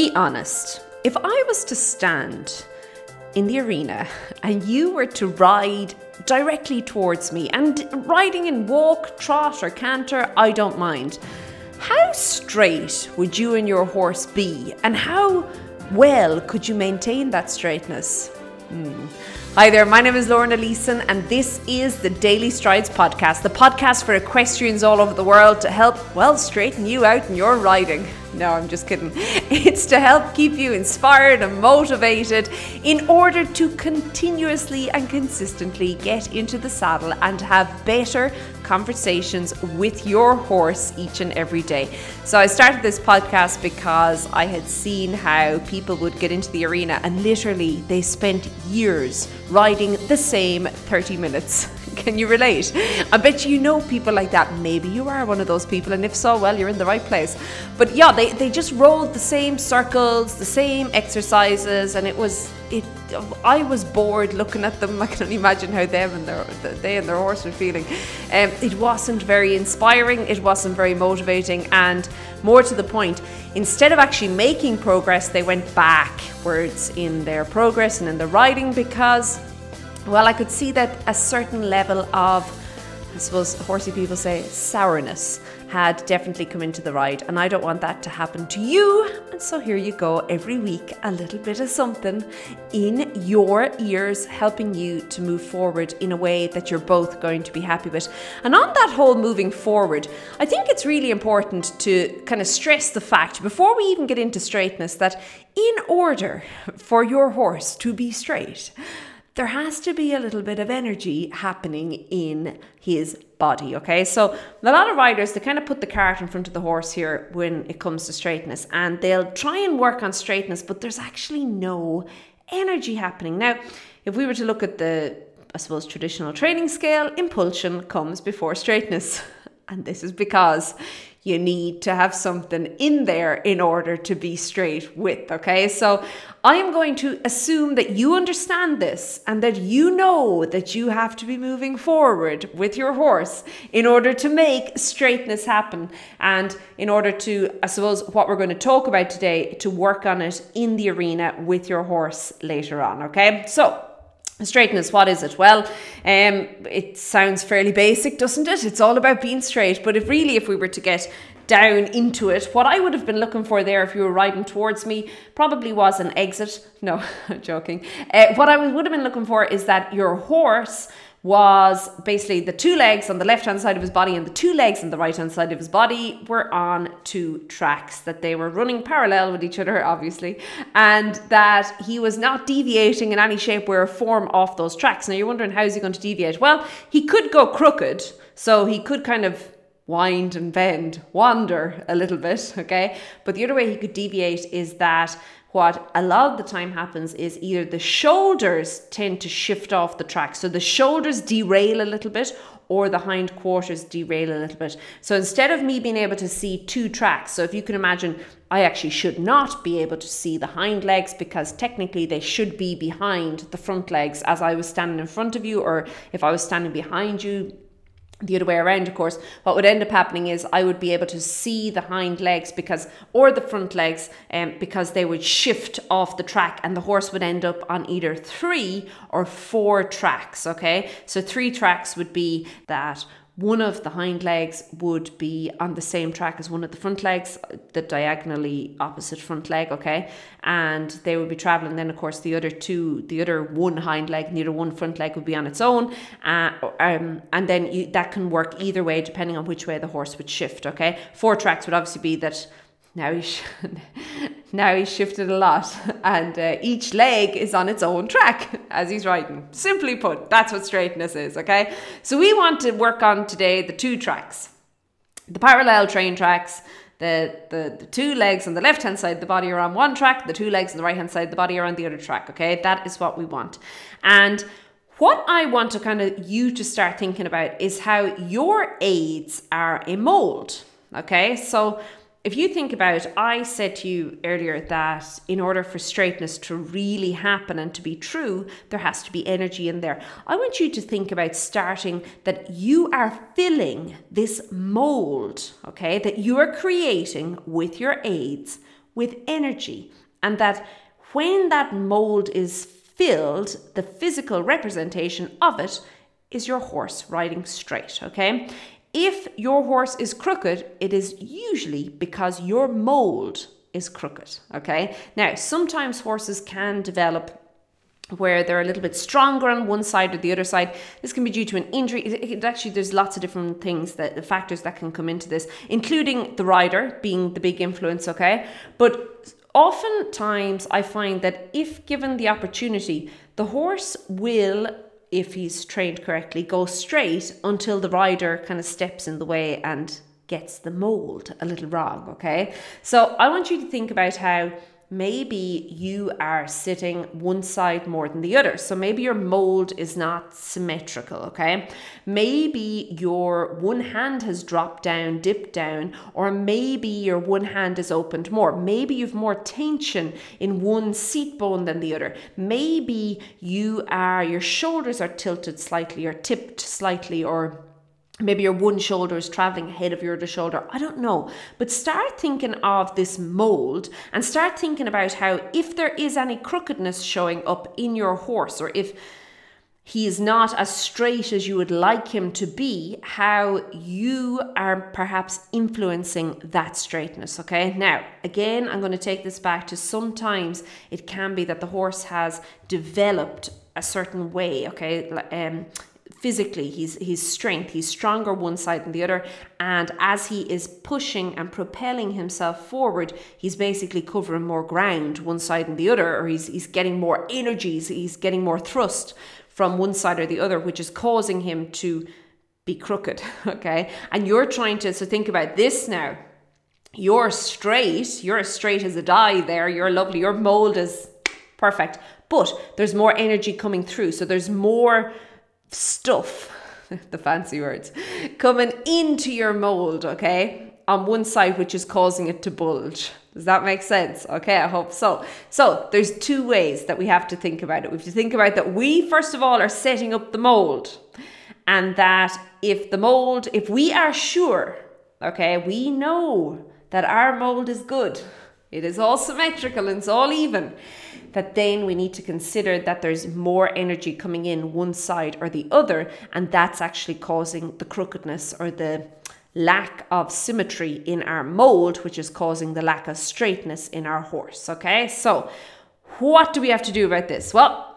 Be honest. If I was to stand in the arena and you were to ride directly towards me and riding in walk, trot, or canter, I don't mind. How straight would you and your horse be, and how well could you maintain that straightness? Hmm. Hi there, my name is Lauren Leeson, and this is the Daily Strides podcast, the podcast for equestrians all over the world to help, well, straighten you out in your riding. No, I'm just kidding. It's to help keep you inspired and motivated in order to continuously and consistently get into the saddle and have better conversations with your horse each and every day. So, I started this podcast because I had seen how people would get into the arena and literally they spent years riding the same 30 minutes. Can you relate? I bet you know people like that. Maybe you are one of those people, and if so, well, you're in the right place. But yeah, they, they just rolled the same circles, the same exercises, and it was it. I was bored looking at them. I can only imagine how them and their they and their horse were feeling. Um, it wasn't very inspiring. It wasn't very motivating, and more to the point, instead of actually making progress, they went backwards in their progress and in the riding because well, I could see that a certain level of, I suppose, horsey people say, sourness had definitely come into the ride, and I don't want that to happen to you. And so here you go, every week, a little bit of something in your ears, helping you to move forward in a way that you're both going to be happy with. And on that whole moving forward, I think it's really important to kind of stress the fact before we even get into straightness that in order for your horse to be straight, there has to be a little bit of energy happening in his body. Okay, so a lot of riders they kind of put the cart in front of the horse here when it comes to straightness, and they'll try and work on straightness, but there's actually no energy happening. Now, if we were to look at the I suppose traditional training scale, impulsion comes before straightness. And this is because you need to have something in there in order to be straight with. Okay, so I am going to assume that you understand this and that you know that you have to be moving forward with your horse in order to make straightness happen. And in order to, I suppose, what we're going to talk about today, to work on it in the arena with your horse later on. Okay, so Straightness, what is it? Well, um, it sounds fairly basic, doesn't it? It's all about being straight. But if really, if we were to get down into it, what I would have been looking for there, if you were riding towards me, probably was an exit. No, joking. Uh, what I would have been looking for is that your horse was basically the two legs on the left hand side of his body and the two legs on the right hand side of his body were on two tracks, that they were running parallel with each other, obviously, and that he was not deviating in any shape or form off those tracks. Now you're wondering, how is he going to deviate? Well, he could go crooked, so he could kind of wind and bend, wander a little bit, okay? But the other way he could deviate is that what a lot of the time happens is either the shoulders tend to shift off the track. So the shoulders derail a little bit or the hind quarters derail a little bit. So instead of me being able to see two tracks, so if you can imagine, I actually should not be able to see the hind legs because technically they should be behind the front legs as I was standing in front of you, or if I was standing behind you, the other way around, of course, what would end up happening is I would be able to see the hind legs because, or the front legs, um, because they would shift off the track and the horse would end up on either three or four tracks. Okay, so three tracks would be that one of the hind legs would be on the same track as one of the front legs, the diagonally opposite front leg, okay? And they would be traveling. Then, of course, the other two, the other one hind leg neither one front leg would be on its own. Uh, um, and then you, that can work either way depending on which way the horse would shift, okay? Four tracks would obviously be that now he's now he's shifted a lot and uh, each leg is on its own track as he's riding simply put that's what straightness is okay? So we want to work on today the two tracks. The parallel train tracks the, the, the two legs on the left hand side of the body are on one track the two legs on the right hand side of the body are on the other track okay? That is what we want. And what I want to kind of you to start thinking about is how your aids are a mold. Okay, so if you think about I said to you earlier that in order for straightness to really happen and to be true, there has to be energy in there. I want you to think about starting that you are filling this mold, okay, that you are creating with your aids with energy, and that when that mold is filled, the physical representation of it is your horse riding straight, okay? If your horse is crooked, it is usually because your mold is crooked, okay? Now, sometimes horses can develop where they're a little bit stronger on one side or the other side. This can be due to an injury. It, it, actually, there's lots of different things that the factors that can come into this, including the rider being the big influence. Okay, but oftentimes I find that if given the opportunity, the horse will. If he's trained correctly, go straight until the rider kind of steps in the way and gets the mold a little wrong. Okay, so I want you to think about how maybe you are sitting one side more than the other. So maybe your mold is not symmetrical, okay? Maybe your one hand has dropped down, dipped down, or maybe your one hand is opened more. Maybe you've more tension in one seat bone than the other. Maybe you are your shoulders are tilted slightly or tipped slightly or maybe your one shoulder is traveling ahead of your other shoulder. I don't know. But start thinking of this mold and start thinking about how if there is any crookedness showing up in your horse or if he is not as straight as you would like him to be, how you are perhaps influencing that straightness. Okay, now again, I'm going to take this back to sometimes it can be that the horse has developed a certain way. Okay, um, physically he's his strength he's stronger one side than the other. And as he is pushing and propelling himself forward he's basically covering more ground one side than the other or he's he's getting more energies he's getting more thrust from one side or the other which is causing him to be crooked okay? And you're trying to so think about this now. You're straight you're as straight as a die there you're lovely your mold is perfect. But there's more energy coming through so there's more stuff, the fancy words, coming into your mold, okay, on one side, which is causing it to bulge. Does that make sense? Okay, I hope so. So there's two ways that we have to think about it. We have to think about that we, first of all, are setting up the mold. And that if the mold, if we are sure, okay, we know that our mold is good, it is all symmetrical and it's all even that then we need to consider that there's more energy coming in one side or the other, and that's actually causing the crookedness or the lack of symmetry in our mold, which is causing the lack of straightness in our horse. Okay, so what do we have to do about this? Well,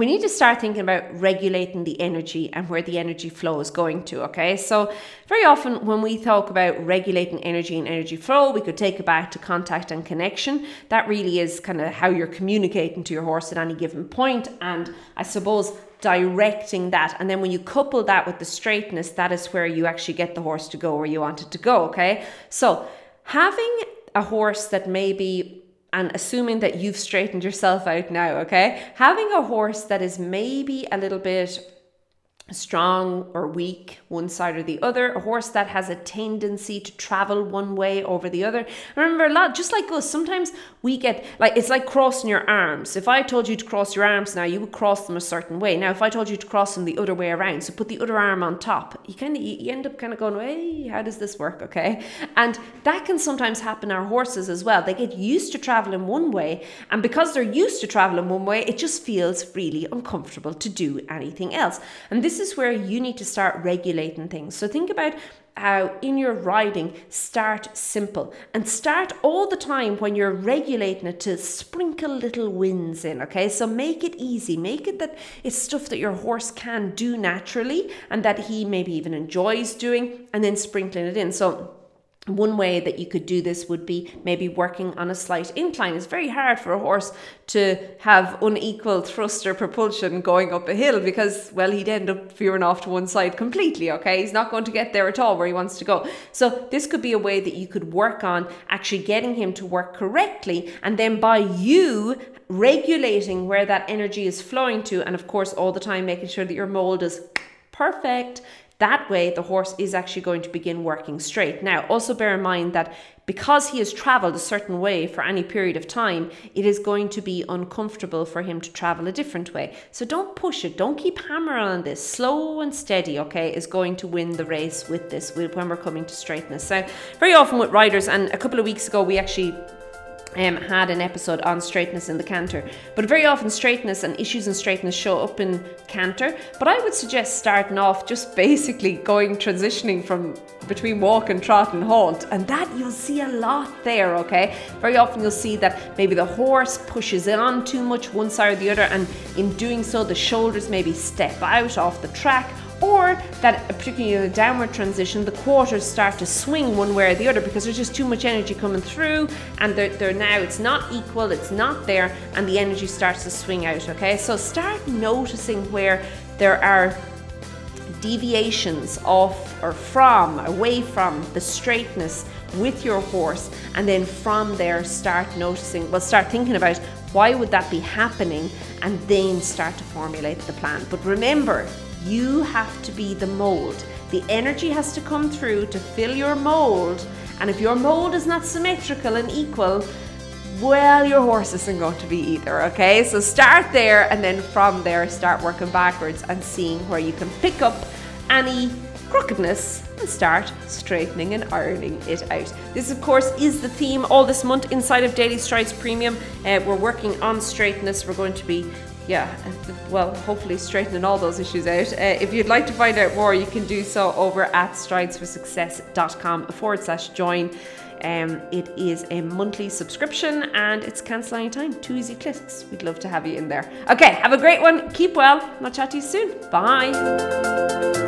we need to start thinking about regulating the energy and where the energy flow is going to. Okay, so very often when we talk about regulating energy and energy flow, we could take it back to contact and connection. That really is kind of how you're communicating to your horse at any given point, and I suppose directing that. And then when you couple that with the straightness, that is where you actually get the horse to go where you want it to go. Okay, so having a horse that maybe and assuming that you've straightened yourself out now, okay? Having a horse that is maybe a little bit strong or weak, one side or the other, a horse that has a tendency to travel one way over the other. Remember, a lot, just like us, sometimes we get like it's like crossing your arms. If I told you to cross your arms now, you would cross them a certain way. Now, if I told you to cross them the other way around, so put the other arm on top, you kind of you end up kind of going, hey, how does this work? Okay, and that can sometimes happen our horses as well. They get used to traveling one way, and because they're used to traveling one way, it just feels really uncomfortable to do anything else. And this is where you need to start regulating things. So think about how in your riding start simple. And start all the time when you're regulating it to sprinkle little wins in okay? So make it easy. Make it that it's stuff that your horse can do naturally and that he maybe even enjoys doing and then sprinkling it in. So one way that you could do this would be maybe working on a slight incline. It's very hard for a horse to have unequal thrust or propulsion going up a hill because, well, he'd end up veering off to one side completely, okay? He's not going to get there at all where he wants to go. So, this could be a way that you could work on actually getting him to work correctly, and then by you regulating where that energy is flowing to, and of course, all the time making sure that your mold is perfect that way, the horse is actually going to begin working straight. Now, also bear in mind that because he has traveled a certain way for any period of time, it is going to be uncomfortable for him to travel a different way. So don't push it. Don't keep hammering on this. Slow and steady, okay, is going to win the race with this when we're coming to straightness. So, very often with riders, and a couple of weeks ago, we actually um, had an episode on straightness in the canter. But very often, straightness and issues in straightness show up in canter. But I would suggest starting off just basically going transitioning from between walk and trot and halt, and that you'll see a lot there. Okay, very often you'll see that maybe the horse pushes on too much one side or the other, and in doing so, the shoulders maybe step out off the track or that particularly in a downward transition the quarters start to swing one way or the other because there's just too much energy coming through and they're, they're, now it's not equal it's not there and the energy starts to swing out okay? So start noticing where there are deviations off or from away from the straightness with your horse and then from there start noticing well start thinking about why would that be happening and then start to formulate the plan. But remember you have to be the mold. The energy has to come through to fill your mold. And if your mold is not symmetrical and equal, well, your horse isn't going to be either, okay? So start there and then from there start working backwards and seeing where you can pick up any crookedness and start straightening and ironing it out. This, of course, is the theme all this month inside of Daily Strides Premium. Uh, we're working on straightness. We're going to be yeah, well, hopefully straightening all those issues out. Uh, if you'd like to find out more, you can do so over at stridesforsuccess.com forward slash join. Um, it is a monthly subscription and it's cancel anytime. Two easy clicks. We'd love to have you in there. Okay, have a great one. Keep well. I'll chat to you soon. Bye.